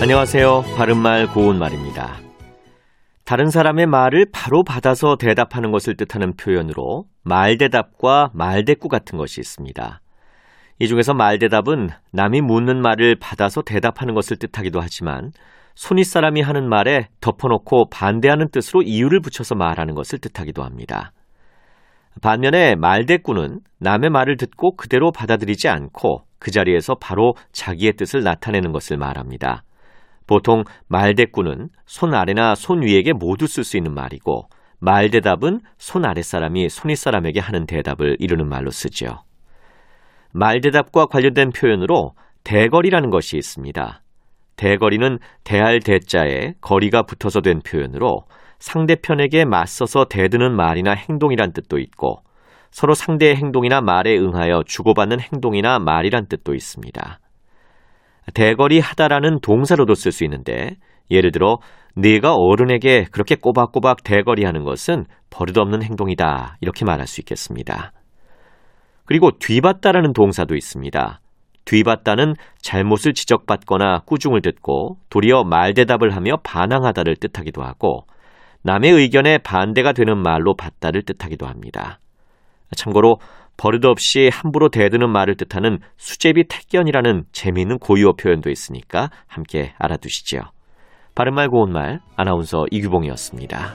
안녕하세요. 바른말 고운말입니다. 다른 사람의 말을 바로 받아서 대답하는 것을 뜻하는 표현으로 말대답과 말대꾸 같은 것이 있습니다. 이 중에서 말대답은 남이 묻는 말을 받아서 대답하는 것을 뜻하기도 하지만 손윗사람이 하는 말에 덮어놓고 반대하는 뜻으로 이유를 붙여서 말하는 것을 뜻하기도 합니다. 반면에 말대꾸는 남의 말을 듣고 그대로 받아들이지 않고 그 자리에서 바로 자기의 뜻을 나타내는 것을 말합니다. 보통 말대꾸는 손 아래나 손 위에게 모두 쓸 수 있는 말이고 말 대답은 손 아래 사람이 손 윗 사람에게 하는 대답을 이루는 말로 쓰죠. 말 대답과 관련된 표현으로 대거리라는 것이 있습니다. 대거리는 대할 대자에 거리가 붙어서 된 표현으로 상대편에게 맞서서 대드는 말이나 행동이란 뜻도 있고 서로 상대의 행동이나 말에 응하여 주고받는 행동이나 말이란 뜻도 있습니다. 대거리 하다라는 동사로도 쓸 수 있는데 예를 들어 네가 어른에게 그렇게 꼬박꼬박 대거리하는 것은 버릇없는 행동이다 이렇게 말할 수 있겠습니다. 그리고 뒤받다라는 동사도 있습니다. 뒤받다는 잘못을 지적받거나 꾸중을 듣고 도리어 말대답을 하며 반항하다를 뜻하기도 하고 남의 의견에 반대가 되는 말로 받다를 뜻하기도 합니다. 참고로 버릇없이 함부로 대드는 말을 뜻하는 수제비 택견이라는 재미있는 고유어 표현도 있으니까 함께 알아두시죠. 바른말 고운말 아나운서 이규봉이었습니다.